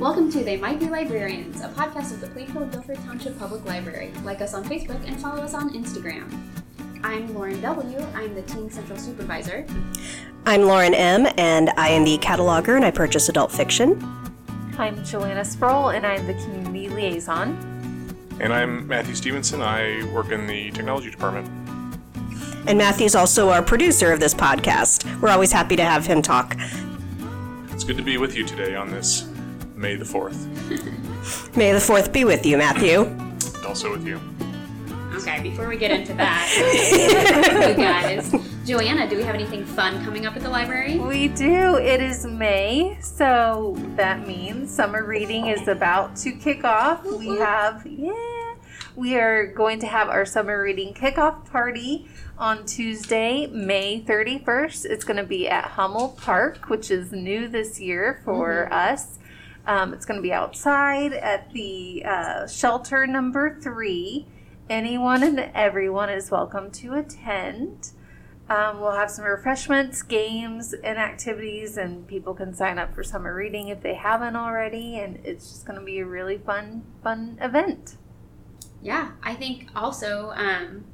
Welcome to They Might Be Librarians, a podcast of the Plainfield Guilford Township Public Library. Like us on Facebook and follow us on Instagram. I'm Lauren W. I'm the Teen Central Supervisor. I'm Lauren M., and I am the cataloger and I purchase adult fiction. I'm Joanna Sproul, and I'm the Community Liaison. And I'm Matthew Stevenson. I work in the technology department. And Matthew's also our producer of this podcast. We're always happy to have him talk. It's good to be with you today on this May the 4th. May the 4th be with you, Matthew. And also with you. Okay, before we get into that, you guys, Joanna, do we have anything fun coming up at the library? We do. It is May, so that means summer reading is about to kick off. We have, yeah, we are going to have our summer reading kickoff party on Tuesday, May 31st. It's going to be at Hummel Park, which is new this year for mm-hmm. us. Um, it's going to be outside at the uh, shelter number three. Anyone and everyone is welcome to attend. Um, we'll have some refreshments, games, and activities, and people can sign up for summer reading if they haven't already. And it's just going to be a really fun, fun event. Yeah, I think also um,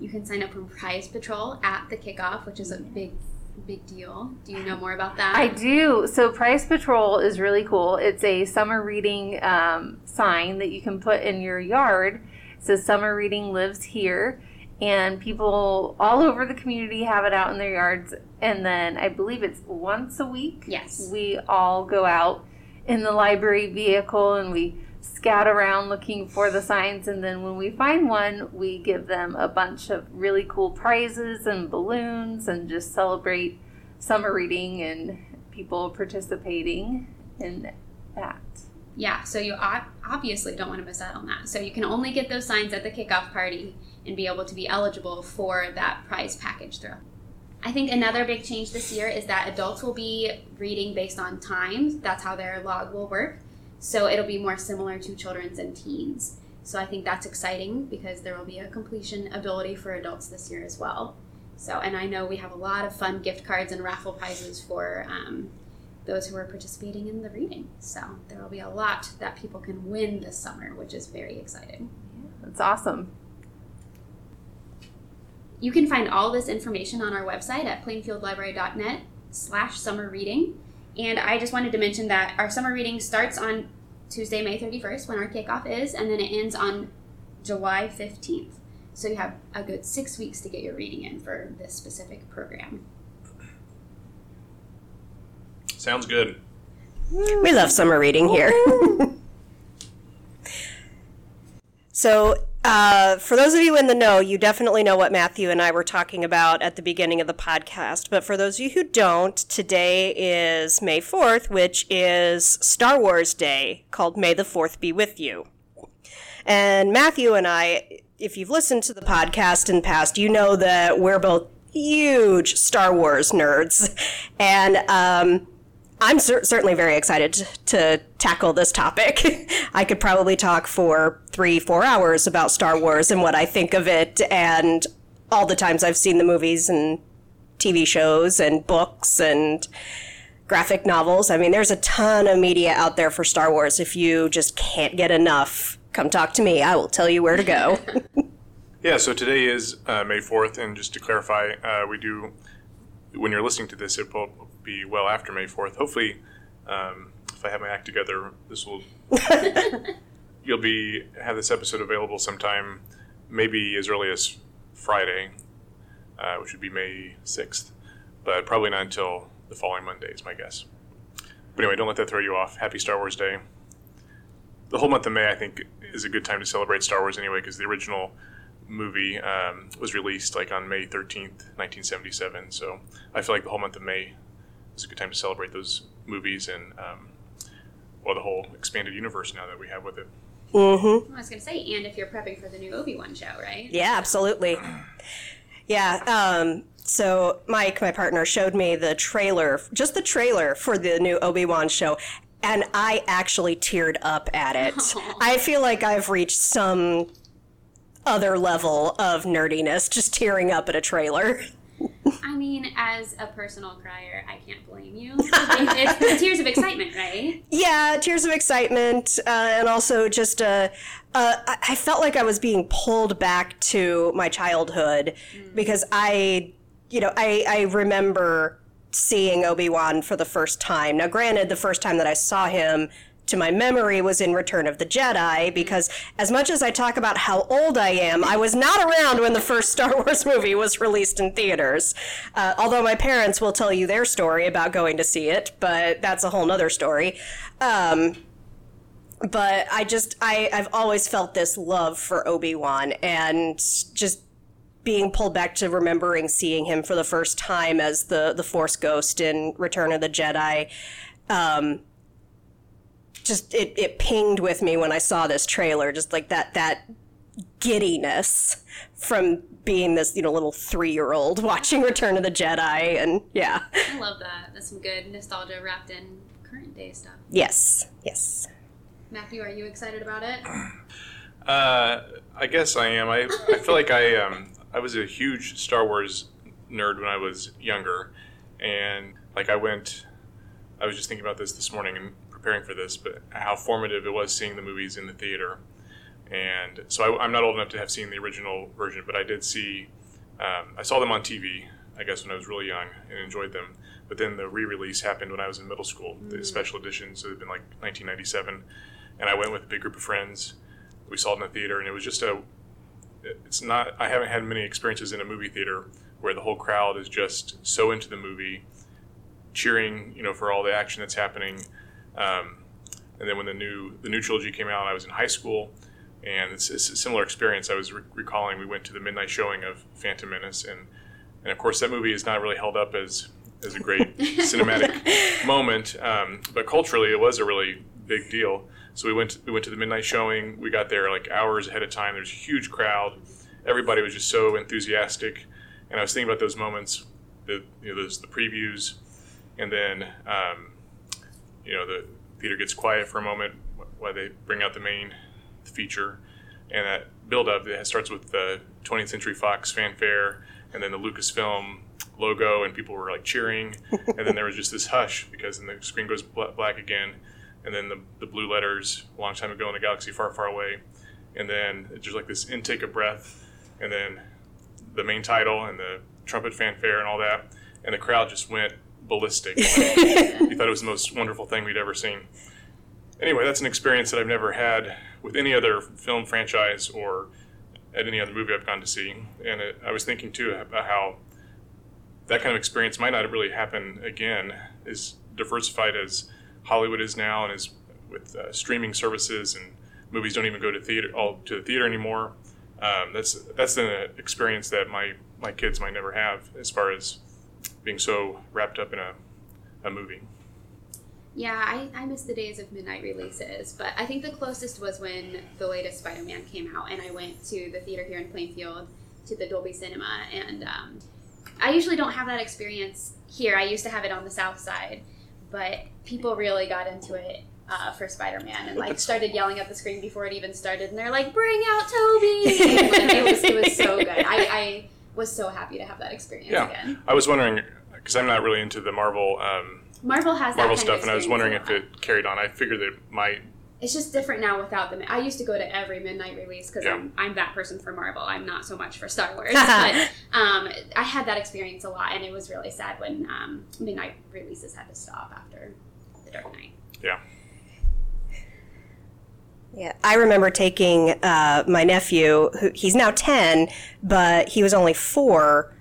you can sign up for Prize Patrol at the kickoff, which is a big, big deal. Do you know more about that? I do. So, Prize Patrol is really cool. It's a summer reading um, sign that you can put in your yard. It says Summer Reading Lives Here. And people all over the community have it out in their yards. And then I believe it's once a week. Yes. We all go out in the library vehicle and we scout around looking for the signs. And then when we find one, we give them a bunch of really cool prizes and balloons and just celebrate summer reading and people participating in that. Yeah, so you obviously don't want to miss out on that. So you can only get those signs at the kickoff party and be able to be eligible for that prize package throw. I think another big change this year is that adults will be reading based on times. That's how their log will work. So it'll be more similar to children's and teens. So I think that's exciting because there will be a completion ability for adults this year as well. So, and I know we have a lot of fun gift cards and raffle prizes for um, those who are participating in the reading. So there will be a lot that people can win this summer, which is very exciting. That's awesome. You can find all this information on our website at plainfieldlibrary.net slash summer reading. And I just wanted to mention that our summer reading starts on Tuesday, May 31st, when our kickoff is, and then it ends on July 15th. So you have a good six weeks to get your reading in for this specific program. Sounds good. We love summer reading here. so, uh, for those of you in the know, you definitely know what Matthew and I were talking about at the beginning of the podcast. But for those of you who don't, today is May 4th, which is Star Wars Day, called May the 4th Be With You. And Matthew and I, if you've listened to the podcast in the past, you know that we're both huge Star Wars nerds. And, um, I'm cer- certainly very excited to, tackle this topic. I could probably talk for three, four hours about Star Wars and what I think of it, and all the times I've seen the movies and TV shows and books and graphic novels. I mean, there's a ton of media out there for Star Wars. If you just can't get enough, come talk to me. I will tell you where to go. Yeah, so today is uh, May 4th, and just to clarify, uh, we do, when you're listening to this, it will be well after May 4th. Hopefully, um, if I have my act together, this will, you'll be, have this episode available sometime, maybe as early as Friday, uh, which would be May 6th, but probably not until the following Monday, is my guess. But anyway, don't let that throw you off. Happy Star Wars Day. The whole month of May, I think, is a good time to celebrate Star Wars anyway, because the original movie um, was released like on May 13th, 1977. So I feel like the whole month of May is a good time to celebrate those movies and, um, well, the whole expanded universe now that we have with it. mm-hmm. I was going to say, and if you're prepping for the new Obi Wan show, right? Yeah, absolutely. Yeah. Um, so Mike, my partner, showed me the trailer, just the trailer for the new Obi Wan show, and I actually teared up at it. I feel like I've reached some other level of nerdiness just tearing up at a trailer. I mean, as a personal crier, I can't blame you. it's the tears of excitement, right? Yeah, tears of excitement, uh, and also just uh, uh, I felt like I was being pulled back to my childhood because I, you know, I, I remember seeing Obi Wan for the first time. Now, granted, the first time that I saw him. To my memory was in Return of the Jedi because as much as I talk about how old I am, I was not around when the first Star Wars movie was released in theaters. Uh, although my parents will tell you their story about going to see it, but that's a whole nother story. Um, but I just I I've always felt this love for Obi Wan and just being pulled back to remembering seeing him for the first time as the the Force Ghost in Return of the Jedi. Um, just it, it pinged with me when I saw this trailer, just like that that giddiness from being this you know little three year old watching Return of the Jedi, and yeah, I love that. That's some good nostalgia wrapped in current day stuff. yes, yes. Matthew, are you excited about it? Uh, I guess I am. I, I feel like I um I was a huge Star Wars nerd when I was younger, and like I went. I was just thinking about this this morning and preparing for this, but how formative it was seeing the movies in the theater. And so I, I'm not old enough to have seen the original version, but I did see. Um, I saw them on TV, I guess, when I was really young and enjoyed them. But then the re-release happened when I was in middle school, the special edition. So it'd been like 1997, and I went with a big group of friends. We saw it in the theater, and it was just a. It's not. I haven't had many experiences in a movie theater where the whole crowd is just so into the movie, cheering, you know, for all the action that's happening. Um, and then when the new the new trilogy came out, I was in high school, and it's, it's a similar experience. I was re- recalling we went to the midnight showing of Phantom Menace, and and of course that movie is not really held up as as a great cinematic moment, um, but culturally it was a really big deal. So we went we went to the midnight showing. We got there like hours ahead of time. There's a huge crowd. Everybody was just so enthusiastic, and I was thinking about those moments, the you know those the previews, and then um, you know the theater gets quiet for a moment while they bring out the main feature, and that build up that starts with the 20th Century Fox fanfare, and then the Lucasfilm logo, and people were like cheering, and then there was just this hush because then the screen goes black again, and then the, the blue letters, a long time ago in a galaxy far, far away, and then it's just like this intake of breath, and then the main title and the trumpet fanfare and all that, and the crowd just went ballistic. we thought it was the most wonderful thing we'd ever seen. Anyway, that's an experience that I've never had with any other film franchise or at any other movie I've gone to see. And it, I was thinking too about how that kind of experience might not really happen again, as diversified as Hollywood is now, and as with uh, streaming services and movies don't even go to theater all to the theater anymore. Um, that's that's an experience that my my kids might never have as far as being so wrapped up in a, a movie. Yeah, I, I miss the days of midnight releases, but I think the closest was when the latest Spider Man came out, and I went to the theater here in Plainfield to the Dolby Cinema. And um, I usually don't have that experience here. I used to have it on the South Side, but people really got into it. Uh, for Spider-Man, and like started yelling at the screen before it even started, and they're like, "Bring out Tobey!" And it was it was so good. I, I was so happy to have that experience Yeah, again. I was wondering because I'm not really into the Marvel um, Marvel has Marvel kind stuff, and I was wondering if it carried on. I figured that it might. It's just different now without them. I used to go to every midnight release because Yeah. I'm, I'm that person for Marvel. I'm not so much for Star Wars. but um, I had that experience a lot, and it was really sad when um, midnight releases had to stop after The Dark Knight. Yeah, Yeah, I remember taking uh, my nephew, who he's now 10, but he was only four.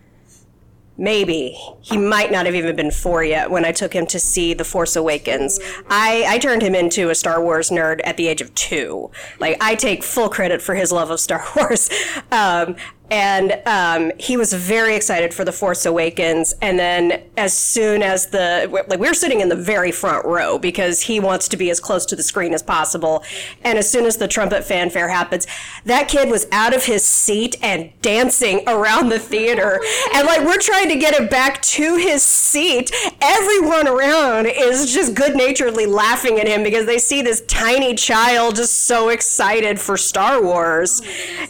Maybe. He might not have even been four yet when I took him to see The Force Awakens. I, I turned him into a Star Wars nerd at the age of two. Like, I take full credit for his love of Star Wars. Um, and um, he was very excited for The Force Awakens. And then, as soon as the, like, we're sitting in the very front row because he wants to be as close to the screen as possible. And as soon as the trumpet fanfare happens, that kid was out of his seat and dancing around the theater. And, like, we're trying to get him back to his seat. Everyone around is just good naturedly laughing at him because they see this tiny child just so excited for Star Wars.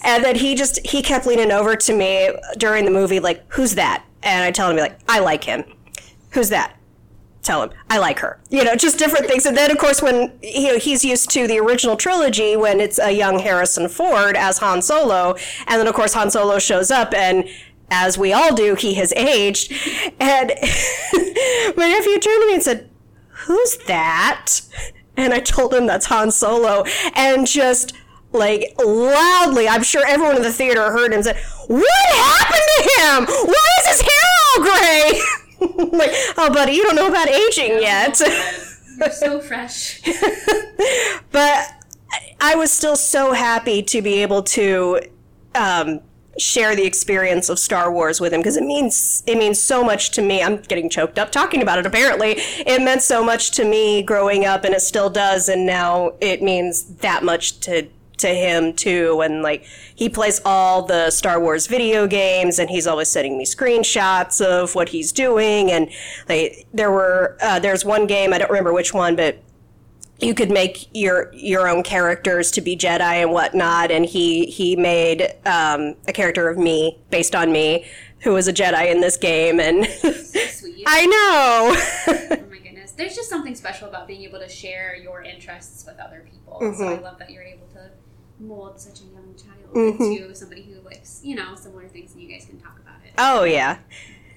and then he just, he kept leaning over to me during the movie, like, who's that? and I tell him like, I like him. Who's that? Tell him I like her. You know, just different things. And then of course when you know he's used to the original trilogy when it's a young Harrison Ford as Han Solo, and then of course Han Solo shows up and as we all do, he has aged. And my nephew turned to me and said, Who's that? And I told him that's Han Solo. And just like loudly, I'm sure everyone in the theater heard him say, What happened to him? Why is his hair all gray? like, oh, buddy, you don't know about aging yet. You're so fresh. but I was still so happy to be able to um, share the experience of Star Wars with him because it means it means so much to me. I'm getting choked up talking about it. Apparently, it meant so much to me growing up, and it still does. And now it means that much to to him too. And like he plays all the Star Wars video games, and he's always sending me screenshots of what he's doing. And like there were uh, there's one game I don't remember which one, but you could make your your own characters to be Jedi and whatnot, and he he made um, a character of me based on me, who was a Jedi in this game, and. I know. Oh my goodness. There's just something special about being able to share your interests with other people. So I love that you're able mold such a young child into somebody who likes, you know, similar things and you guys can talk about it. oh yeah.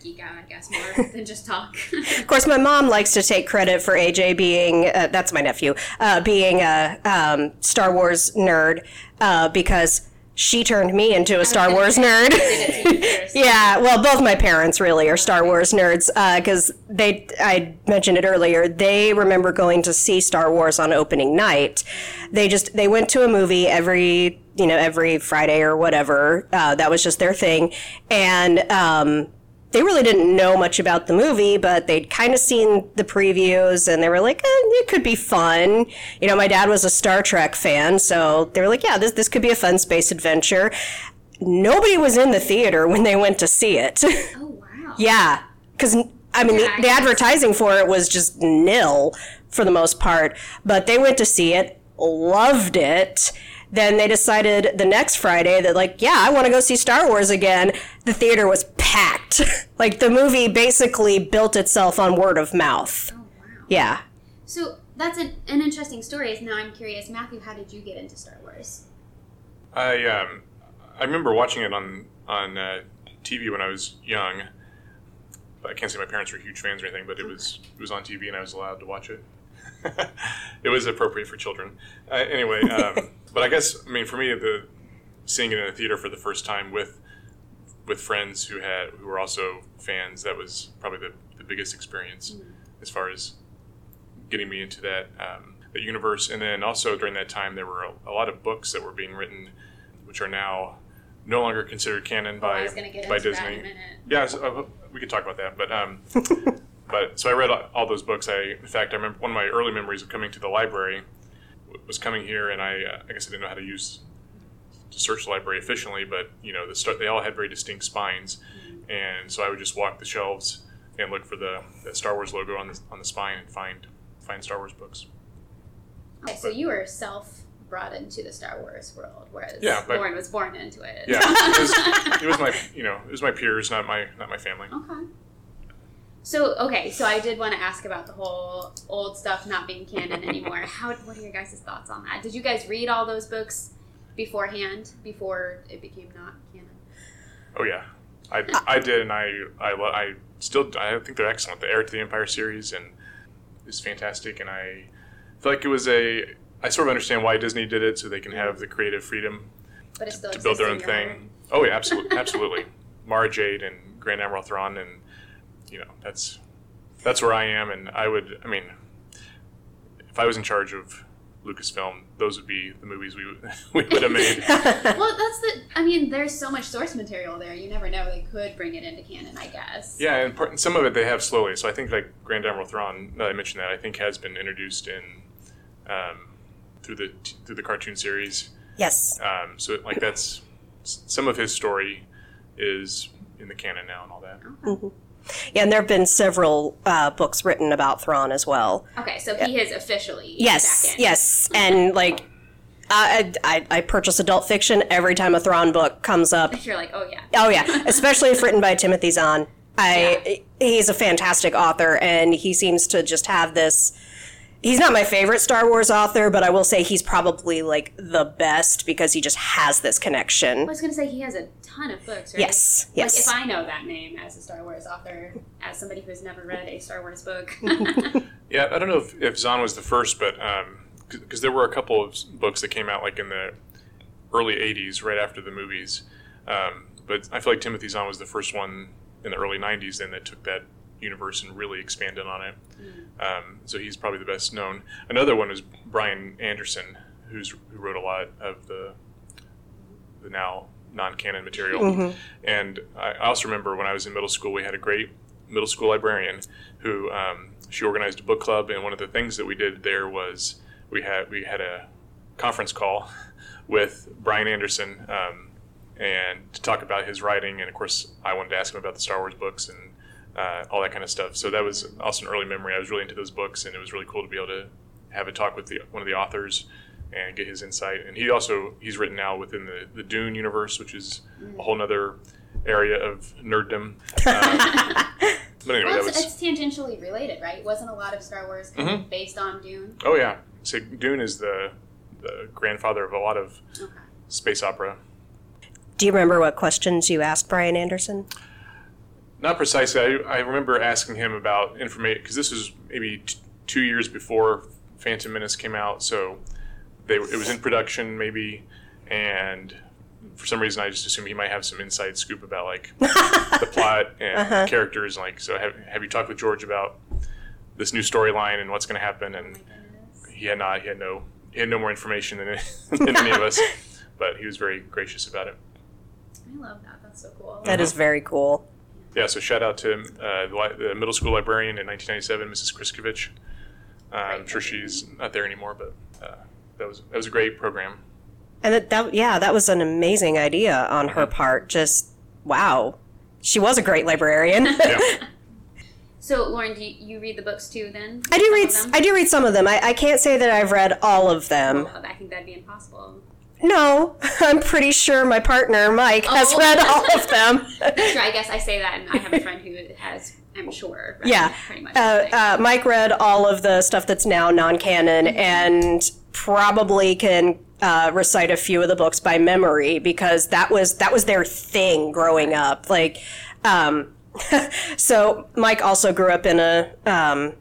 Geek out, I guess, more than just talk. Of course, my mom likes to take credit for AJ being uh, that's my nephew uh, being a um, Star Wars nerd uh, because she turned me into a Star Wars nerd. Did it to you first. Yeah, well, both my parents really are Star Wars nerds because they, I mentioned it earlier, they remember going to see Star Wars on opening night. They just, they went to a movie every, you know, every Friday or whatever. Uh, that was just their thing. And, um, they really didn't know much about the movie, but they'd kind of seen the previews and they were like, eh, it could be fun. You know, my dad was a Star Trek fan, so they were like, yeah, this, this could be a fun space adventure. Nobody was in the theater when they went to see it. Oh, wow. yeah. Because, I mean, Yeah, the, the advertising for it was just nil for the most part, but they went to see it, loved it. Then they decided the next Friday that, like, yeah, I want to go see Star Wars again. The theater was packed. like, the movie basically built itself on word of mouth. Oh, wow. Yeah. So that's an, an interesting story. Now I'm curious, Matthew, how did you get into Star Wars? I um, I remember watching it on on uh, TV when I was young. I can't say my parents were huge fans or anything, but it was it was on TV and I was allowed to watch it. it was appropriate for children. Uh, anyway, um, but I guess I mean for me the seeing it in a theater for the first time with with friends who had who were also fans that was probably the, the biggest experience as far as getting me into that um, that universe. And then also during that time, there were a, a lot of books that were being written, which are now no longer considered canon I by by into Disney. that in a. Yeah, so, uh, we could talk about that, but um, but so I read all- all those books. I, in fact, I remember one of my early memories of coming to the library was coming here, and I, uh, I guess I didn't know how to use to search the library efficiently, but you know, the start, they all had very distinct spines, and so I would just walk the shelves and look for the, the Star Wars logo on the on the spine and find find Star Wars books. Okay, so you were self brought into the Star Wars world, whereas Yeah, but- Lauren was born into it. Yeah, it was, it was my you know it was my peers, not my not my family. Okay. So okay, so I did want to ask about the whole old stuff not being canon anymore. How? What are your guys' thoughts on that? Did you guys read all those books beforehand before it became not canon? Oh yeah, I, uh, I did, and I I, I still I think they're excellent. The Heir to the Empire series and is fantastic, and I feel like it was a I sort of understand why Disney did it, so they can have the creative freedom still to build their own exists in your thing. Oh yeah, absolutely, absolutely. Mara Jade and Grand Admiral Thrawn, and you know that's that's where I am, and I would I mean, if I was in charge of Lucasfilm, those would be the movies we would- we would have made. Well, that's the. I mean, there's so much source material there. You never know. They could bring it into canon, I guess. Yeah, and part, some of it they have slowly. So I think like Grand Admiral Thrawn, now that I mentioned that, I think has been introduced in um, through the through the cartoon series. Yes. Um, so like that's some of his story is in the canon now and all that. Yeah, and there have been several uh, books written about Thrawn as well. Okay, so he is officially Yes, yes, and like I, I, I purchase adult fiction every time a Thrawn book comes up. You're like, oh yeah. Oh yeah, especially if written by Timothy Zahn. I he's a fantastic author, and he seems to just have this. He's not my favorite Star Wars author, but I will say he's probably like the best because he just has this connection. I was going to say he has a ton of books, right? Yes, yes. Like if I know that name as a Star Wars author, as somebody who's never read a Star Wars book. Yeah, I don't know if, if Zahn was the first, but because there were a couple of books that came out like in the early '80s, right after the movies. Um, but I feel like Timothy Zahn was the first one in the early '90s, then that took that universe and really expanded on it. Um, so he's probably the best known. Another one was Brian Anderson, who's who wrote a lot of the the now non-canon material. And I I also remember when I was in middle school, we had a great middle school librarian who um, she organized a book club, and one of the things that we did there was we had we had a conference call with Brian Anderson um, and to talk about his writing, and of course I wanted to ask him about the Star Wars books and uh, all that kind of stuff. So that was also an early memory. I was really into those books, and it was really cool to be able to have a talk with the, one of the authors and get his insight. And he also he's written now within the, the Dune universe, which is a whole other area of nerddom. Um, but anyway, well, that was it's tangentially related, right? Wasn't a lot of Star Wars Mm-hmm. of based on Dune? oh yeah. So Dune is the the grandfather of a lot of Okay. space opera. Do you remember what questions you asked Brian Anderson? Not precisely. I, I remember asking him about information because this was maybe t- two years before Phantom Menace came out, so they it was in production maybe, and for some reason I just assumed he might have some inside scoop about like the plot and uh-huh. characters. And, Like, so have, have you talked with George about this new storyline and what's going to happen? And My goodness. he had not. He had no. He had no more information than, than any of us, but he was very gracious about it. I love that. That's so cool. That is uh-huh. very cool. Yeah, so shout out to uh, the, li- the middle school librarian in 1997, Mrs. Kriskovich. Uh, I'm sure she's not there anymore, but uh, that was that was a great program. And that, that yeah, that was an amazing idea on her part. Just wow. She was a great librarian. Yeah. So, Lauren, do you, you read the books too? Then I do read? I do read some of them. I, I can't say that I've read all of them. Well, I think that'd be impossible. No, I'm pretty sure my partner Mike has Oh. read all of them. Sure, I guess I say that, and I have a friend who has, I'm sure, Yeah. pretty much. Uh, uh, Mike read all of the stuff that's now non-canon and probably can uh, recite a few of the books by memory because that was that was their thing growing up. Like, um, so Mike also grew up in a um,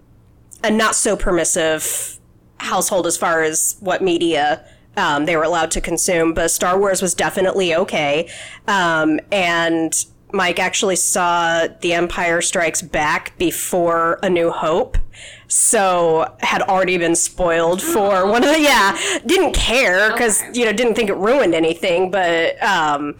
a not so permissive household as far as what media um, they were allowed to consume, but Star Wars was definitely okay. Um, and Mike actually saw The Empire Strikes Back before A New Hope. So had already been spoiled for one of the yeah didn't care because Okay. you know didn't think it ruined anything but um,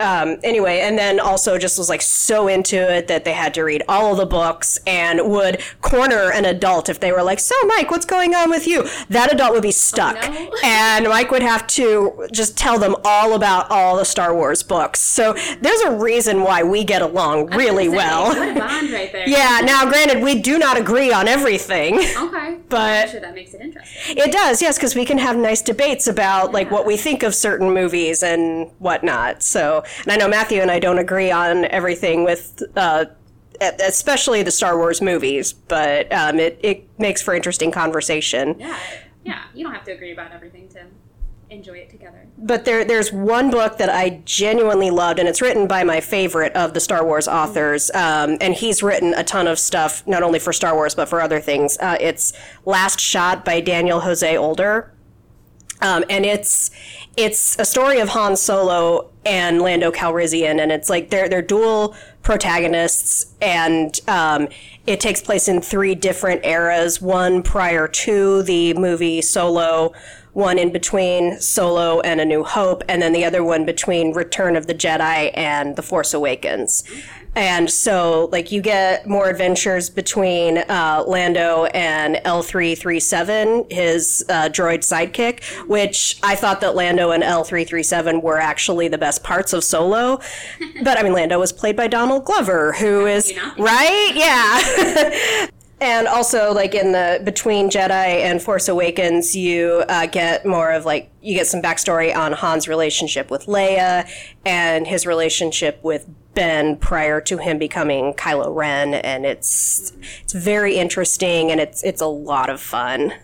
um, anyway, and then also just was like so into it that they had to read all of the books and would corner an adult if they were like, "So, Mike, what's going on with you?" That adult would be stuck, no. and Mike would have to just tell them all about all the Star Wars books. So there's a reason why we get along really Say, well. What bond right there. yeah. Now, granted, we do not agree on everything. Okay. But- I'm sure that makes it interesting. It does, yes, because we can have nice debates about like what we think of certain movies and whatnot. So, and I know Matthew and I don't agree on everything with, uh, especially the Star Wars movies, but um, it it makes for interesting conversation. Yeah. Yeah. You don't have to agree about everything to enjoy it together. But there there's one book that I genuinely loved, and it's written by my favorite of the Star Wars authors, um, and he's written a ton of stuff not only for Star Wars but for other things. Uh, it's Last Shot by Daniel Jose Older. Um, and it's it's a story of Han Solo and Lando Calrissian, and it's like they're they're dual protagonists, and um, it takes place in three different eras. One prior to the movie Solo, one in between Solo and A New Hope, and then the other one between Return of the Jedi and The Force Awakens. And so, like, you get more adventures between uh, Lando and L337, his uh, droid sidekick, which I thought that Lando and L337 were actually the best parts of Solo. But I mean, Lando was played by Donald Glover, who is, you not? right? Yeah. And also, like in the between Jedi and Force Awakens, you uh, get more of like you get some backstory on Han's relationship with Leia and his relationship with ben prior to him becoming Kylo Ren, and it's it's very interesting and it's it's a lot of fun.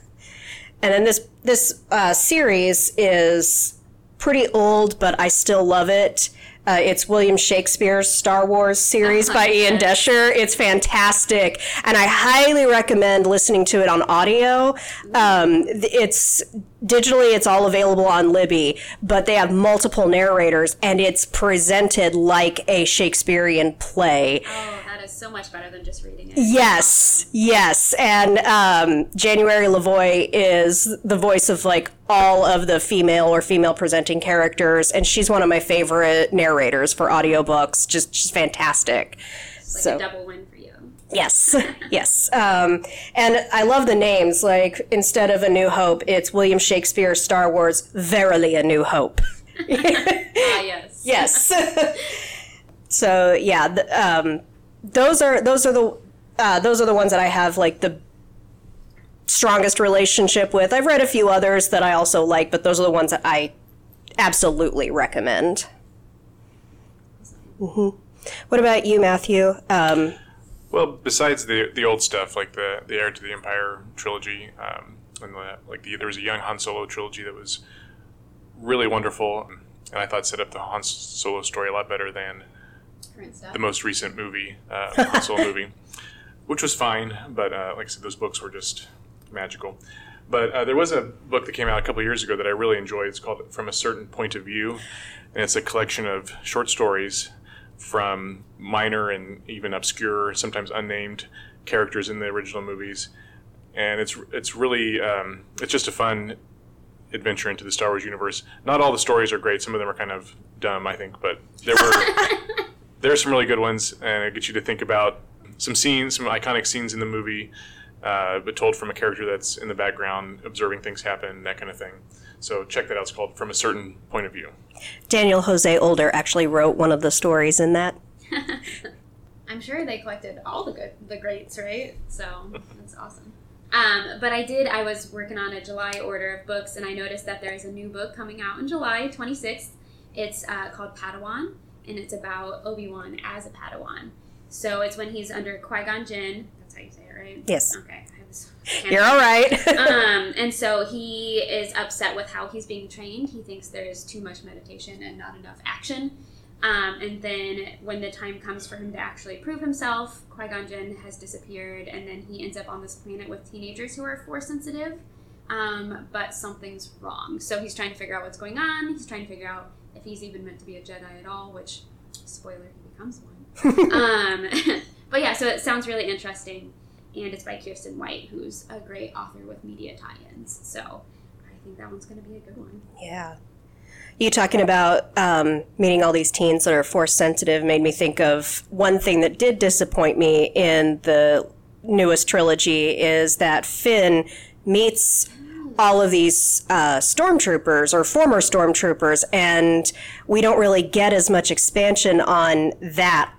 And then this this uh, series is pretty old, but I still love it. Uh, it's William Shakespeare's Star Wars series by Ian Doescher. It's fantastic, and I highly recommend listening to it on audio. Um, it's digitally, it's all available on Libby, but they have multiple narrators, and it's presented like a Shakespearean play. So much better than just reading it. Yes, yes. And um, January Lavoy is the voice of like all of the female or female presenting characters, and she's one of my favorite narrators for audiobooks. Just, she's fantastic. It's like so- a double win for you. Yes, yes. Um, and I love the names. Like instead of A New Hope, it's William Shakespeare, Star Wars, Verily a New Hope. Ah, yes. Yes. so yeah, the, um, those are those are the uh, those are the ones that I have like the strongest relationship with. I've read a few others that I also like, but those are the ones that I absolutely recommend. hmm What about you, Matthew? Um, Well, besides the the old stuff like the the Heir to the Empire trilogy, um, and the, like the, there was a young Han Solo trilogy that was really wonderful, and I thought set up the Han Solo story a lot better than Current stuff. the most recent movie, uh, Han Solo movie, which was fine, but uh, like I said, those books were just magical. But uh, there was a book that came out a couple years ago that I really enjoyed. It's called From a Certain Point of View, and it's a collection of short stories from minor and even obscure, sometimes unnamed characters in the original movies. And it's it's really um, it's just a fun adventure into the Star Wars universe. Not all the stories are great. Some of them are kind of dumb, I think, but there were there are some really good ones, and it gets you to think about some scenes, some iconic scenes in the movie, uh, but told from a character that's in the background, observing things happen, that kind of thing. So check that out. It's called From a Certain Point of View. Daniel Jose Older actually wrote one of the stories in that. I'm sure they collected all the good, the greats, right? So that's awesome. Um, but I did. I was working on a July order of books, and I noticed that there is a new book coming out in July 26th. It's uh, called Padawan, and it's about Obi Wan as a Padawan. So it's when he's under Qui Gon Jinn. That's how you say it, right? Yes. Okay. You're all right. um, and so he is upset with how he's being trained. He thinks there's too much meditation and not enough action. Um, and then when the time comes for him to actually prove himself, Qui Gon Jinn has disappeared, and then he ends up on this planet with teenagers who are force sensitive. Um, but something's wrong. So he's trying to figure out what's going on. He's trying to figure out he's even meant to be a Jedi at all, which, spoiler, he becomes one. um, but yeah, so it sounds really interesting and it's by Kiersten White, who's a great author with media tie-ins. So I think that one's going to be a good one. Yeah. You talking about um, meeting all these teens that are force sensitive made me think of one thing that did disappoint me in the newest trilogy is that Finn meets all of these uh, stormtroopers or former stormtroopers, and we don't really get as much expansion on that.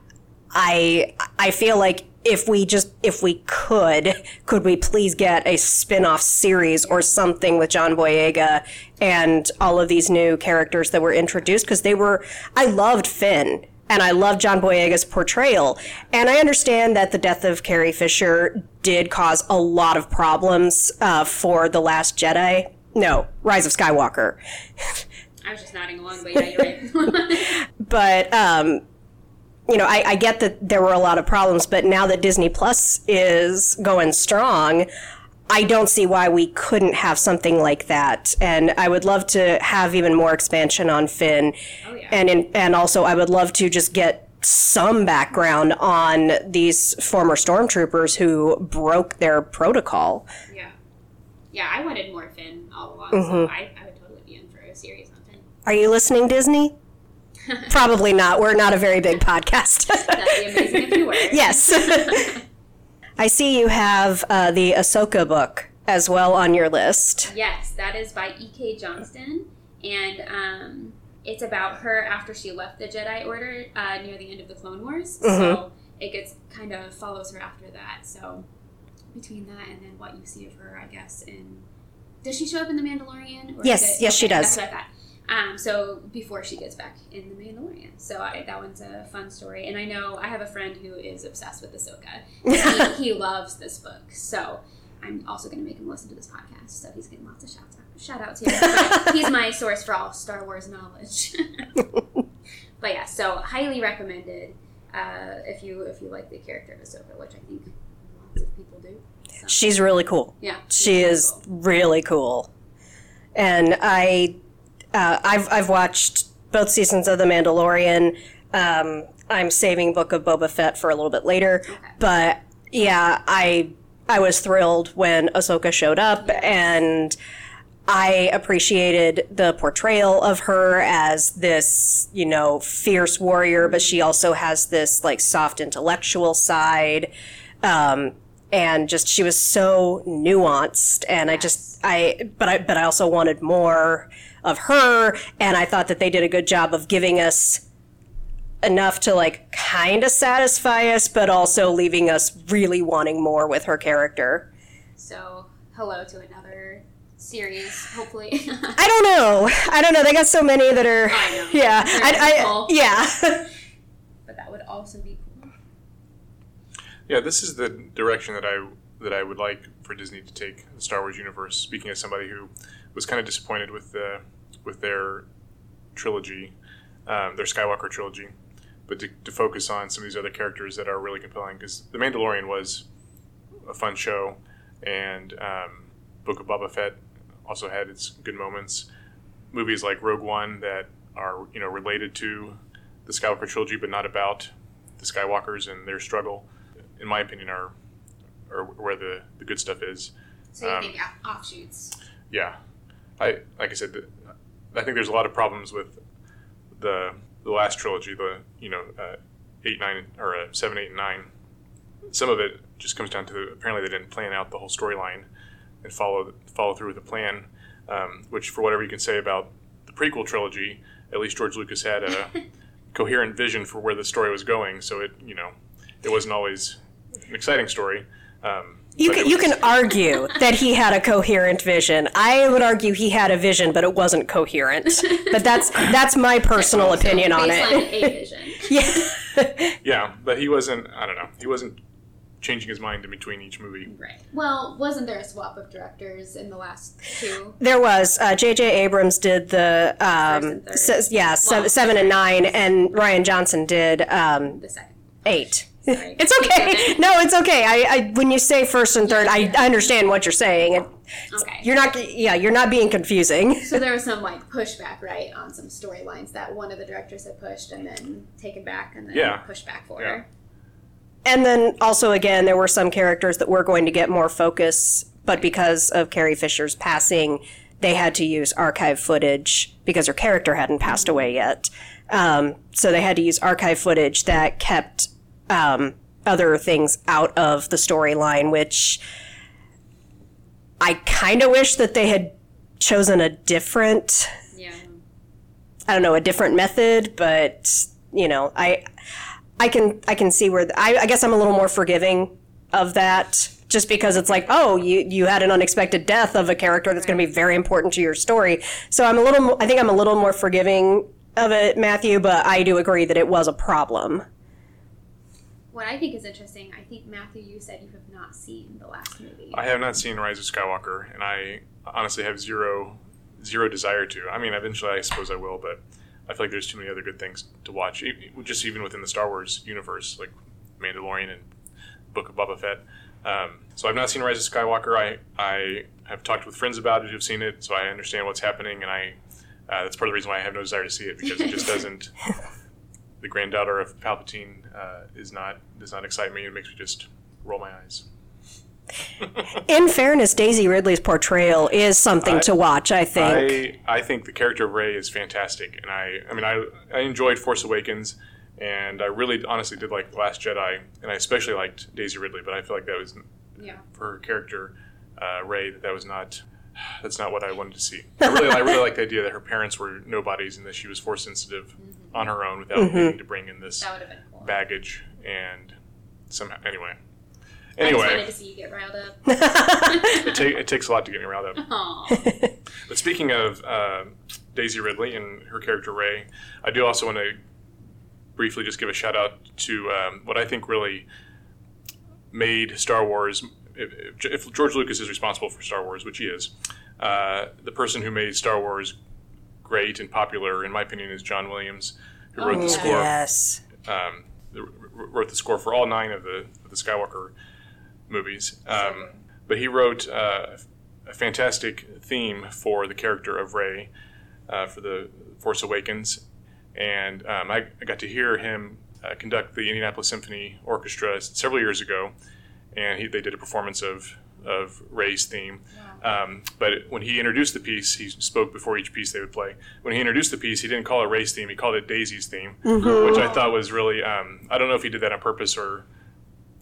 I I feel like if we just if we could could we please get a spin-off series or something with John Boyega and all of these new characters that were introduced because they were I loved Finn and I love John Boyega's portrayal. And I understand that the death of Carrie Fisher did cause a lot of problems uh, for the Last Jedi. No Rise of Skywalker. I was just nodding along, but yeah, you're right. but um, you know, I, I get that there were a lot of problems, but now that Disney Plus is going strong, I don't see why we couldn't have something like that. And I would love to have even more expansion on Finn, oh yeah. and in, and also I would love to just get some background on these former stormtroopers who broke their protocol. yeah. Yeah, I wanted more Finn all along, Mm-hmm. so I, I would totally be in for a series on Finn. Are you listening, Disney? Probably not. We're not a very big podcast. That'd be amazing if you were. Yes. I see you have uh, the Ahsoka book as well on your list. Yes, that is by E.K. Johnston, and um, it's about her after she left the Jedi Order uh, near the end of the Clone Wars. Mm-hmm. So it gets kind of follows her after that. So between that and then what you see of her, I guess, in does she show up in the Mandalorian? Or Yes, it- yes, she does. That's what I thought. Um, so before she gets back in the Mandalorian, so I, that one's a fun story. And I know I have a friend who is obsessed with Ahsoka. he, he loves this book, so I'm also going to make him listen to this podcast. So he's getting lots of shout out, shout outs here. He's my source for all Star Wars knowledge. but yeah, so highly recommended uh, if you if you like the character of Ahsoka, which I think lots of people do. So, She's really cool. yeah, She is cool. really cool. And I, uh, I've I've watched both seasons of The Mandalorian. Um, I'm saving Book of Boba Fett for a little bit later, but yeah, I I was thrilled when Ahsoka showed up, and I appreciated the portrayal of her as this, you know, fierce warrior, but she also has this like soft intellectual side. Um, and just she was so nuanced and I just I but I but I also wanted more of her and I thought that they did a good job of giving us enough to like kind of satisfy us but also leaving us really wanting more with her character. So hello to another series, hopefully. I don't know. I don't know. They got so many that are oh, I yeah. I, I yeah. but that would also be cool. Yeah, this is the direction that I that I would like for Disney to take the Star Wars universe. Speaking as somebody who was kind of disappointed with the with their trilogy, um, their Skywalker trilogy, but to, to focus on some of these other characters that are really compelling. Because The Mandalorian was a fun show, and um, Book of Boba Fett also had its good moments. Movies like Rogue One that are you know related to the Skywalker trilogy, but not about the Skywalkers and their struggle, in my opinion, are are where the, the good stuff is. So you Um, think offshoots? Yeah, I like I said, the, I think there's a lot of problems with the the last trilogy, the you know uh, eight nine or uh, seven eight and nine. Some of it just comes down to apparently they didn't plan out the whole storyline and follow follow through with the plan. Um, which, for whatever you can say about the prequel trilogy, at least George Lucas had a coherent vision for where the story was going. So it you know it wasn't always an exciting story. Um, You but can it you can argue that he had a coherent vision. I would argue he had a vision, but it wasn't coherent. But that's that's my personal opinion on Baseline it. A vision. Yeah. Yeah, but he wasn't. I don't know. He wasn't changing his mind in between each movie. Right. Well, wasn't there a swap of directors in the last two? There was uh, J.J. Abrams did the um, se- yeah seven, seven and nine, and Rian Johnson did um, The second. eight. Sorry. It's okay. No, it's okay. I, I when you say first and third, I, I understand what you're saying. It, Okay. you're not yeah you're not being confusing. So there was some like pushback, right, on some storylines that one of the directors had pushed and then taken back and then Yeah. pushed back for Yeah. her. And then also again, there were some characters that were going to get more focus, but because of Carrie Fisher's passing, they had to use archive footage because her character hadn't passed away yet. Um, so they had to use archive footage that kept um, other things out of the storyline, which I kind of wish that they had chosen a different Yeah. I don't know a different method, but you know, I I can I can see where the, I, I guess I'm a little more forgiving of that, just because it's like, oh, you you had an unexpected death of a character that's going to be very important to your story. So I'm a little, I think I'm a little more forgiving of it, Matthew. But I do agree that it was a problem. What I think is interesting, I think Matthew, you said you have not seen the last movie. I have not seen Rise of Skywalker, and I honestly have zero zero desire to. I mean, eventually, I suppose I will, but I feel like there's too many other good things to watch, just even within the Star Wars universe, like Mandalorian and Book of Boba Fett. Um, so I've not seen Rise of Skywalker. I I have talked with friends about it who've seen it, so I understand what's happening, and I uh, that's part of the reason why I have no desire to see it because it just doesn't. the granddaughter of Palpatine uh, is not does not excite me. It makes me just roll my eyes. In fairness, Daisy Ridley's portrayal is something I- to watch. I think. I I think the character of Rey is fantastic, and I I mean I I enjoyed Force Awakens, and I really honestly did like the Last Jedi, and I especially liked Daisy Ridley, but I feel like that was yeah. for her character, uh, Rey, that that was not. That's not what I wanted to see. I really, I really like the idea that her parents were nobodies and that she was force sensitive on her own without needing to bring in this That would have been cool. baggage and somehow. Anyway, Anyway, I just wanted to see you get riled up. it, ta- it takes a lot to get me riled up. Aw. But speaking of uh, Daisy Ridley and her character Rey. I do also want to briefly just give a shout out to um, what I think really made Star Wars. If, if George Lucas is responsible for Star Wars, which he is, uh, the person who made Star Wars great and popular, in my opinion, is John Williams, who wrote the score. Yes. Um, wrote the score for all nine of the of the Skywalker movies. Um, but he wrote uh, a fantastic theme for the character of Rey uh, for the Force Awakens, and um, I, I got to hear him uh, conduct the Indianapolis Symphony Orchestra several years ago, and he, they did a performance of of Rey's theme. Um, but when he introduced the piece, he spoke before each piece they would play. When he introduced the piece, he didn't call it Rey's theme; he called it Daisy's theme, which I thought was really. Um, I don't know if he did that on purpose or.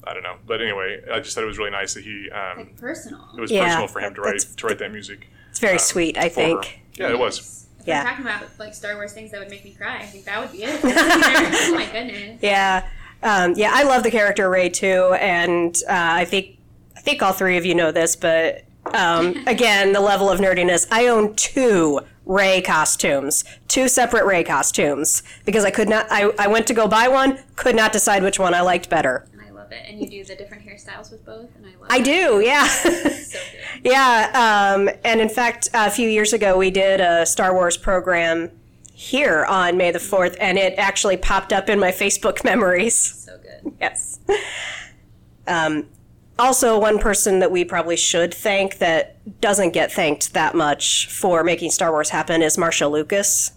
I don't know, but anyway, I just thought it was really nice that he. Um, Like personal. it was Yeah, personal for him to write to write that music. It's very um, sweet, I for her. think. Yeah, it was. If Yeah. we're talking about like Star Wars things that would make me cry, I think that would be it. oh my goodness. Yeah. Um, yeah, I love the character Rey too, and uh, I think I think all three of you know this, but um, again, the level of nerdiness. I own two Rey costumes, two separate Rey costumes, because I could not. I, I went to go buy one, could not decide which one I liked better. And I love it. And you do the different hairstyles with both, and I love I it. do, yeah. So. Yeah, um, and in fact, a few years ago, we did a Star Wars program here on May the 4th, and it actually popped up in my Facebook memories. So good. Yes. Um, also, one person that we probably should thank that doesn't get thanked that much for making Star Wars happen is Marcia Lucas.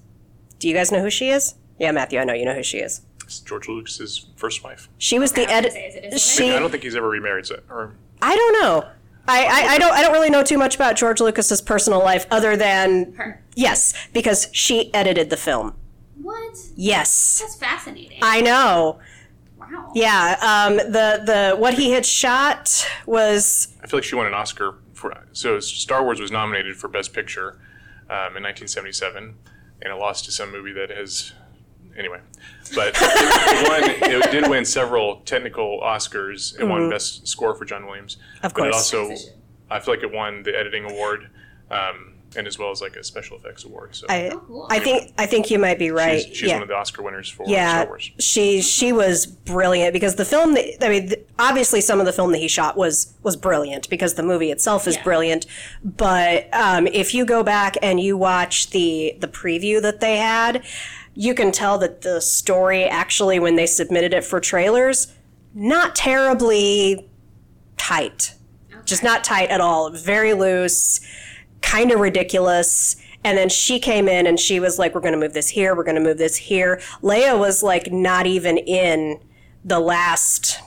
Do you guys know who she is? Yeah, Matthew, I know you know who she is. It's George Lucas's first wife. She was the I edit. say, is it his She. I don't think he's ever remarried, so, or I don't know. I, I, I don't I don't really know too much about George Lucas's personal life other than Her. yes, because she edited the film. What? Yes. That's fascinating. I know. Wow. Yeah. Um, the the what he had shot was I feel like she won an Oscar for. So Star Wars was nominated for Best Picture um, in 1977, and it lost to some movie that has. Anyway, but it, it, won, it did win several technical Oscars. It won Best Score for John Williams. Mm-hmm. Of But it course. also, I feel like it won the editing award, um, and as well as like a special effects award. So I Oh. I think I think you might be right. she's, she's yeah. one of the Oscar winners for yeah, Star Wars. she she was brilliant because the film. That, I mean, th- obviously, some of the film that he shot was was brilliant because the movie itself is Yeah. brilliant. But um, if you go back and you watch the the preview that they had, you can tell that the story actually, when they submitted it for trailers, not terribly tight. Just not tight at all. Very loose, kind of ridiculous. And then she came in and she was like, We're going to move this here. We're going to move this here. Leia was like, not even in the last,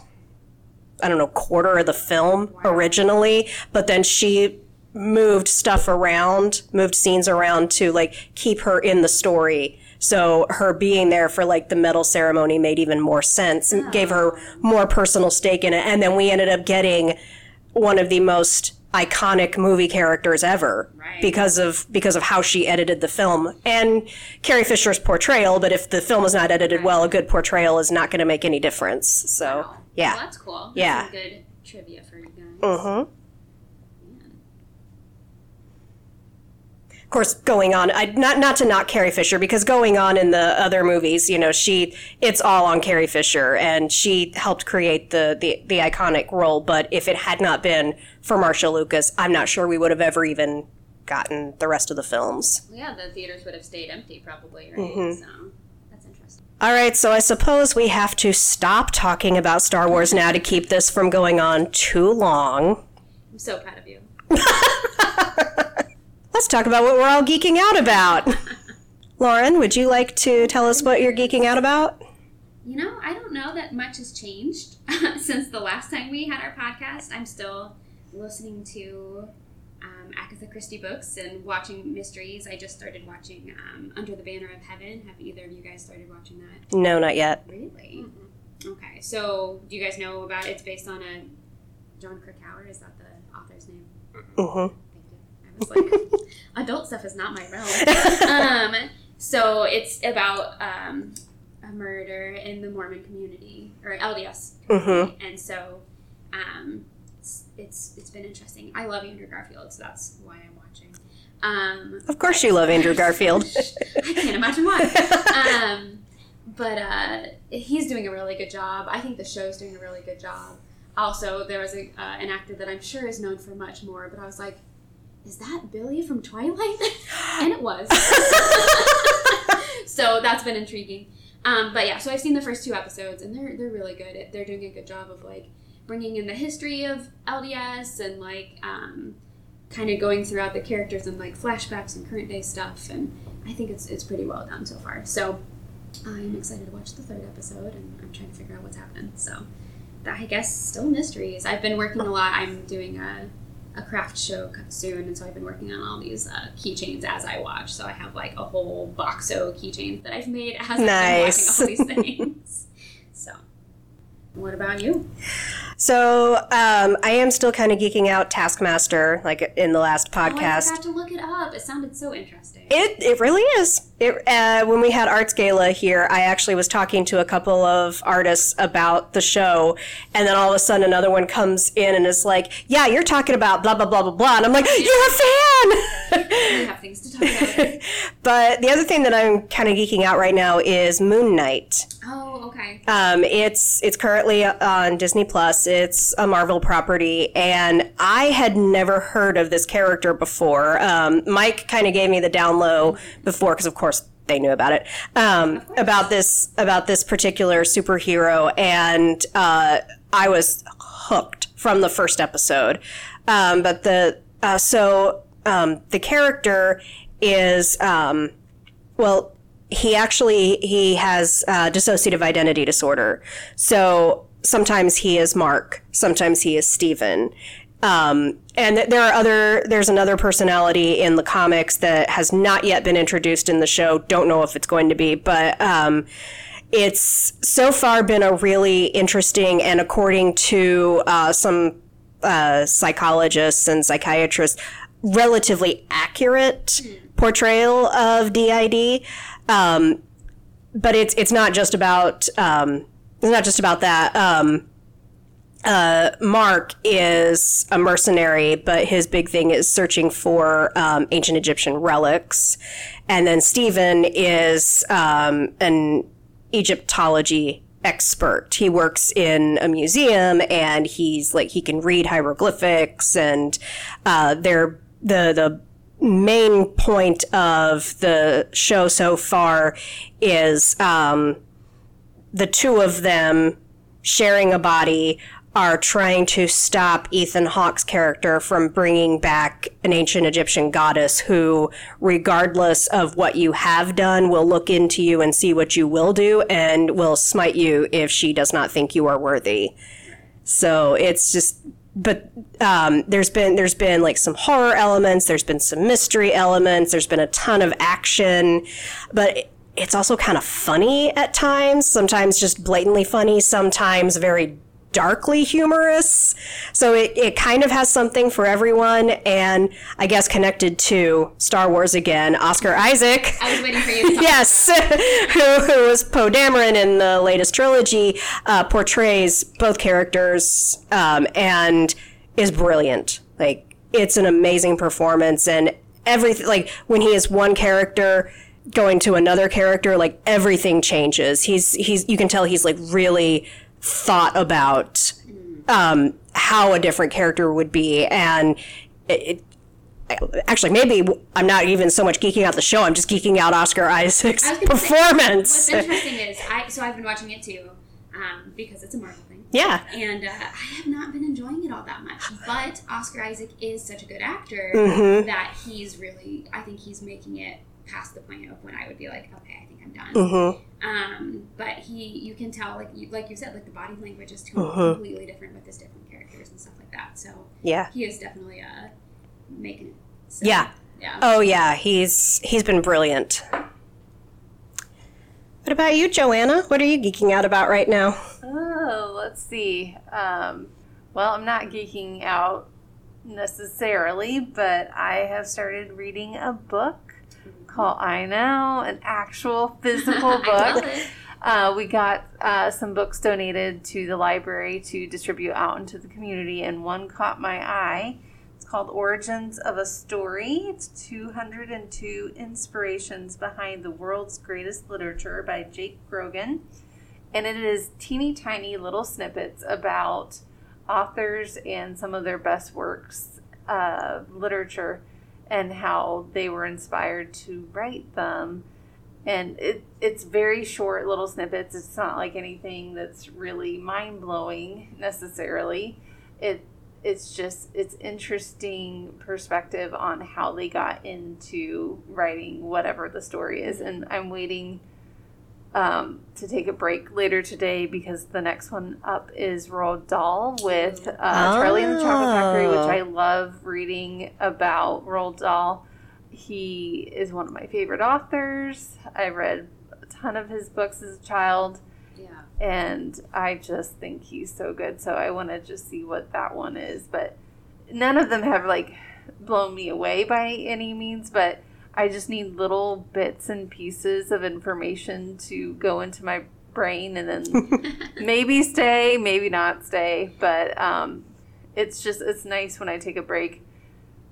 I don't know, quarter of the film originally. But then she moved stuff around, moved scenes around to like keep her in the story. So her being there for like the medal ceremony made even more sense and gave ah. her more personal stake in it. And then we ended up getting one of the most iconic movie characters ever Right. because of because of how she edited the film and Carrie Fisher's portrayal. But if the film is not edited well, a good portrayal is not going to make any difference. So Wow. yeah. Well, that's cool. That's Yeah. Good trivia for you guys. Mm Mhm. Course, going on, I, not not to knock Carrie Fisher because going on in the other movies, you know, she it's all on Carrie Fisher, and she helped create the the, the iconic role. But if it had not been for Marcia Lucas, I'm not sure we would have ever even gotten the rest of the films. Yeah, the theaters would have stayed empty probably, right? Mm-hmm. So that's interesting. All right, so I suppose we have to stop talking about Star Wars now to keep this from going on too long. I'm so proud of you. Let's talk about what we're all geeking out about. Lauren, would you like to tell us what you're geeking out about? You know, I don't know that much has changed since the last time we had our podcast. I'm still listening to um, Agatha Christie books and watching mysteries. I just started watching um, Under the Banner of Heaven. Have either of you guys started watching that? No, not yet. Really? Okay. So, do you guys know about it? it's based on a Jon Krakauer? Is that the author's name? Mm-hmm. Was like, adult stuff is not my realm. um, so it's about um, a murder in the Mormon community or LDS, Mm-hmm. and so um, it's, it's it's been interesting. I love Andrew Garfield, so that's why I'm watching. Um, Of course, you love Andrew Garfield. I can't imagine why. um, but uh, he's doing a really good job. I think the show's doing a really good job. Also, there was a, uh, an actor that I'm sure is known for much more, but I was like, is that Billy from Twilight? and it was. so that's been intriguing. Um, but yeah, so I've seen the first two episodes, and they're they're really good. They're doing a good job of like bringing in the history of LDS and like um, kind of going throughout the characters and like flashbacks and current day stuff. And I think it's it's pretty well done so far. So I'm excited to watch the third episode, and I'm trying to figure out what's happening. So that I guess still mysteries. I've been working a lot. I'm doing a a craft show soon, and so I've been working on all these uh, keychains as I watch. So I have like a whole boxo keychains that I've made as Nice. I've been watching all these things. so, what about you? So um, I am still kind of geeking out Taskmaster, like in the last Oh, I podcast. forgot to look it up. It sounded so interesting. It it really is. It uh, when we had Arts Gala here, I actually was talking to a couple of artists about the show, and then all of a sudden another one comes in and is like, "Yeah, you're talking about blah blah blah blah blah," and I'm like, "You're a fan." we have things to talk about. but the other thing that I'm kind of geeking out right now is Moon Knight. oh, okay. Um, it's it's currently on Disney Plus. It's a Marvel property, and I had never heard of this character before. Um, Mike kind of gave me the down low before, because of course they knew about it um, about this about this particular superhero, and uh, I was hooked from the first episode. Um, but the uh, so um, the character is um, well he actually he has uh, dissociative identity disorder. So sometimes he is marc sometimes he is steven um, and there are other there's another personality in the comics that has not yet been introduced in the show don't know if it's going to be but um, it's so far been a really interesting and according to uh, some uh, psychologists and psychiatrists relatively accurate portrayal of DID. Um, but it's it's not just about um, it's not just about that. Uh, Marc is a mercenary, but his big thing is searching for um, ancient Egyptian relics, and then Steven is um, an Egyptology expert. He works in a museum, and he's like he can read hieroglyphics, and uh, they're the the main point of the show so far is um, the two of them sharing a body are trying to stop Ethan Hawke's character from bringing back an ancient Egyptian goddess who, regardless of what you have done, will look into you and see what you will do and will smite you if she does not think you are worthy. So it's just, but um, there's been there's been like some horror elements, there's been some mystery elements, there's been a ton of action, but it's also kind of funny at times. Sometimes just blatantly funny, sometimes very darkly humorous. So it, it kind of has something for everyone. And I guess connected to Star Wars again, Oscar Isaac. I was waiting for you yes, who, who was Poe Dameron in the latest trilogy, uh, portrays both characters um, and is brilliant. Like, it's an amazing performance. And everything, like, when he is one character, going to another character like everything changes he's he's you can tell he's like really thought about um, how a different character would be and it, it actually maybe i'm not even so much geeking out the show i'm just geeking out oscar isaac's I say, performance What's interesting is, I so I've been watching it too, um, because it's a Marvel thing. yeah and uh, I have not been enjoying it all that much. But Oscar Isaac is such a good actor Mm-hmm. that he's really, I think he's making it past the point of when I would be like, okay, I think I'm done. hmm Um, but he, you can tell, like you, like you said, like the body language is Mhm. completely different with his different characters and stuff like that. So yeah he is definitely uh, making it. So, Yeah. yeah. oh yeah he's he's been brilliant what about you joanna what are you geeking out about right now Oh, let's see. Um, well, I'm not geeking out necessarily, but I have started reading a book called I Know, an actual physical book. Uh, we got uh, some books donated to the library to distribute out into the community, and one caught my eye. It's called Origins of a Story. It's 202 inspirations behind the world's greatest literature by Jake Grogan. And it is teeny tiny little snippets about authors and some of their best works of literature and how they were inspired to write them. And it, it's very short little snippets. It's not like anything that's really mind blowing necessarily. It it's just it's interesting perspective on how they got into writing whatever the story is. And I'm waiting um, to take a break later today because the next one up is Roald Dahl with uh, Charlie and the Chocolate Factory, which I love reading about Roald Dahl. He is one of my favorite authors. I read a ton of his books as a child, Yeah. and I just think he's so good. So I want to just see what that one is. But none of them have like blown me away by any means, but I just need little bits and pieces of information to go into my brain and then maybe stay, maybe not stay. But um, it's just, it's nice when I take a break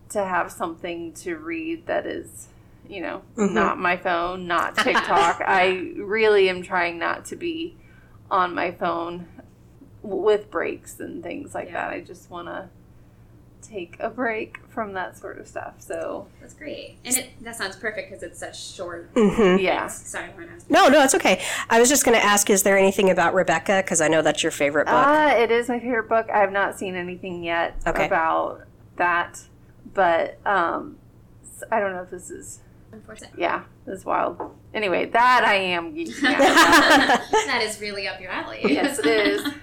to have something to read that is, you know, Mhm. not my phone, not TikTok. I really am trying not to be on my phone with breaks and things like Yeah. that. I just want to take a break from that sort of stuff. So, That's great. And it that sounds perfect because it's such short. Mhm. yeah. Sorry, Lauren. I was- No, no, it's okay. I was just going to ask is there anything about Rebecca? Because I know that's your favorite book. Uh, it is my favorite book. I have not seen anything yet Okay. about that, but um, s- I don't know if this is. Unfortunately. Yeah, this is wild. Anyway, that I am geeking out. that is really up your alley. Yes, it is.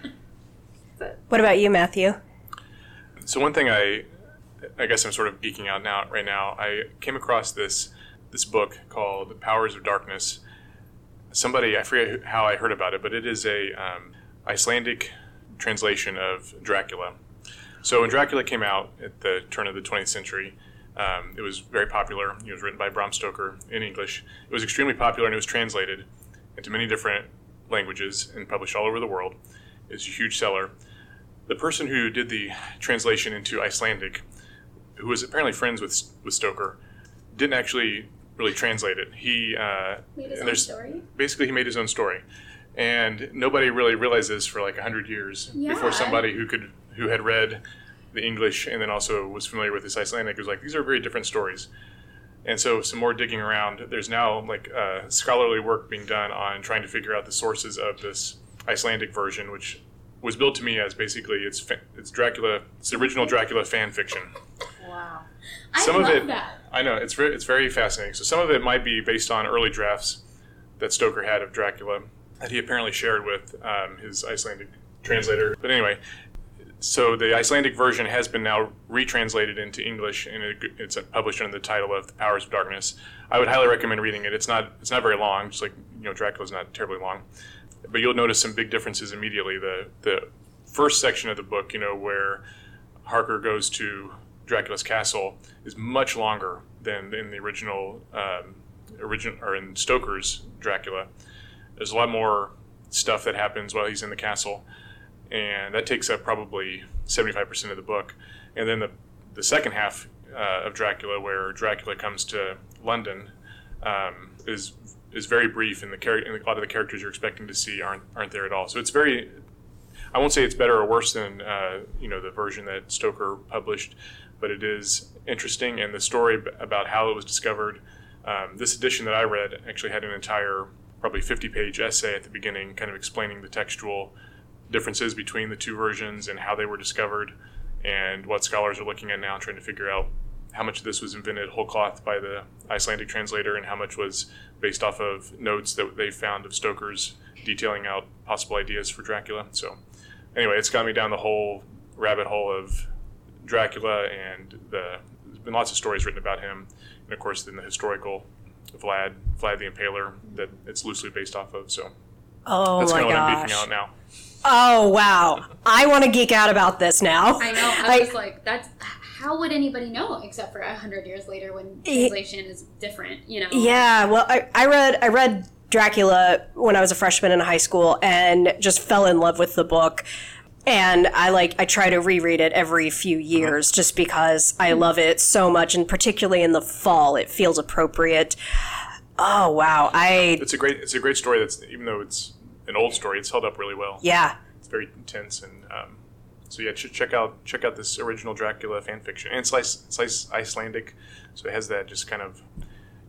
what about you, Matthew? So one thing I, I guess I'm sort of geeking out now right now. I came across this this book called The Powers of Darkness. Somebody I forget how I heard about it, but it is a um, Icelandic translation of Dracula. So when Dracula came out at the turn of the 20th century, um, it was very popular. It was written by Bram Stoker in English. It was extremely popular and it was translated into many different languages and published all over the world. It was a huge seller the person who did the translation into Icelandic, who was apparently friends with with Stoker, didn't actually really translate it. He uh, Made his own story. basically he made his own story, and nobody really realized this for like hundred years Yeah. before somebody who could who had read the English and then also was familiar with this Icelandic was like these are very different stories. And so, some more digging around. There's now like uh, scholarly work being done on trying to figure out the sources of this Icelandic version, which was billed to me as basically it's it's Dracula, it's the original Dracula fan fiction. Some of it- that. I know it's very it's very fascinating. So some of it might be based on early drafts that Stoker had of Dracula that he apparently shared with um, his Icelandic translator. But anyway, so the Icelandic version has been now retranslated into English and it, it's published under the title of The Powers of Darkness. I would highly recommend reading it. It's not it's not very long, just like you know Dracula's not terribly long, but you'll notice some big differences immediately. The the first section of the book, you know, where Harker goes to Dracula's castle is much longer than in the original, um, or in Stoker's Dracula. There's a lot more stuff that happens while he's in the castle, and that takes up probably 75% of the book. And then the the second half uh, of Dracula, where Dracula comes to London, um, is is very brief, and the char- and a lot of the characters you're expecting to see aren't aren't there at all. So it's very I won't say it's better or worse than uh, you know the version that Stoker published, but it is interesting. And the story about how it was discovered. Um, this edition that I read actually had an entire, probably 50-page essay at the beginning, kind of explaining the textual differences between the two versions and how they were discovered, and what scholars are looking at now, trying to figure out how much of this was invented whole cloth by the Icelandic translator, and how much was based off of notes that they found of Stoker's detailing out possible ideas for Dracula. So anyway, it's got me down the whole rabbit hole of Dracula, and the, there's been lots of stories written about him, and of course, then the historical Vlad, Vlad the Impaler, that it's loosely based off of. So Oh that's my kind of what I'm gosh. out now. Oh wow. I want to geek out about this now. I know. I was like, that's how would anybody know except for a hundred years later when Ye- translation is different? You know. Yeah, well, I, I read I read Dracula when I was a freshman in high school and just fell in love with the book. And I like I try to reread it every few years just because I love it so much, and particularly in the fall, it feels appropriate. Oh wow, I It's a great it's a great story. That's even though it's an old story, it's held up really well. yeah. It's very intense and. Um, so yeah, ch- check out check out this original Dracula fan fiction, and it's, it's Icelandic, so it has that just kind of,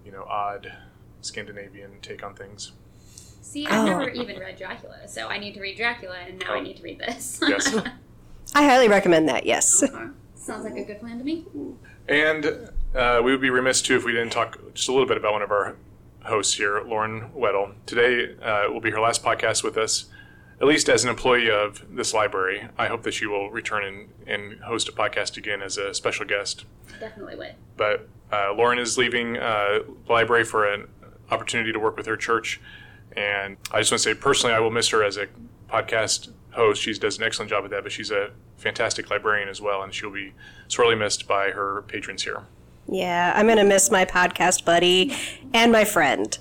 you know, odd Scandinavian take on things. See, I've Oh. never even read Dracula, so I need to read Dracula, and now I Oh. need to read this. Yes. I highly recommend that. Yes. Sounds like a good plan to me. And uh, we would be remiss too if we didn't talk just a little bit about one of our hosts here, Lauren Weddle. Today uh, will be her last podcast with us, at least as an employee of this library. I hope that she will return and, and host a podcast again as a special guest. Definitely would. But uh, Lauren is leaving uh, the library for an opportunity to work with her church. And I just want to say personally, I will miss her as a podcast host. She does an excellent job at that, but she's a fantastic librarian as well, and she'll be sorely missed by her patrons here. Yeah, I'm gonna miss my podcast buddy and my friend.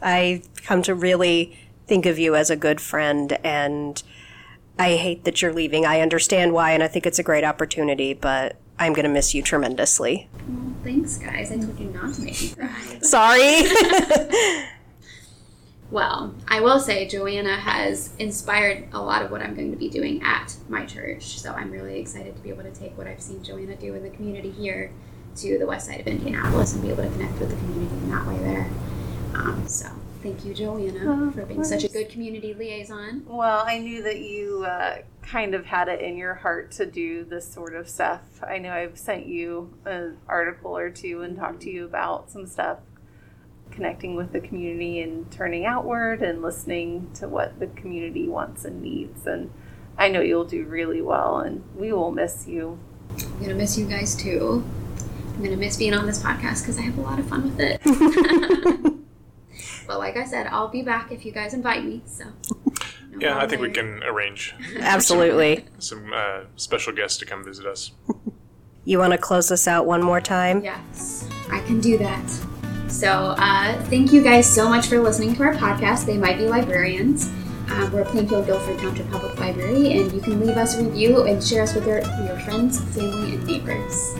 I come to really think of you as a good friend, and I hate that you're leaving. I understand why, and I think it's a great opportunity, but I'm gonna miss you tremendously. Well, thanks, guys. I told you not to make me cry. Sorry. Well, I will say Joanna has inspired a lot of what I'm going to be doing at my church. So I'm really excited to be able to take what I've seen Joanna do in the community here to the west side of Indianapolis and be able to connect with the community in that way there. Um, so thank you, Joanna, Oh, for being such a good community liaison. Well, I knew that you uh, kind of had it in your heart to do this sort of stuff. I know I've sent you an article or two and talked to you about some stuff connecting with the community and turning outward and listening to what the community wants and needs. And I know you'll do really well, and we will miss you. I'm going to miss you guys too. I'm going to miss being on this podcast because I have a lot of fun with it. but like I said, I'll be back if you guys invite me. So, no Yeah, I think we can arrange Absolutely. some uh, special guests to come visit us. You want to close us out one more time? Yes, I can do that. So, uh, thank you guys so much for listening to our podcast. They might be librarians. Um, we're Plainfield Guilford County Public Library, and you can leave us a review and share us with your, your friends, family, and neighbors.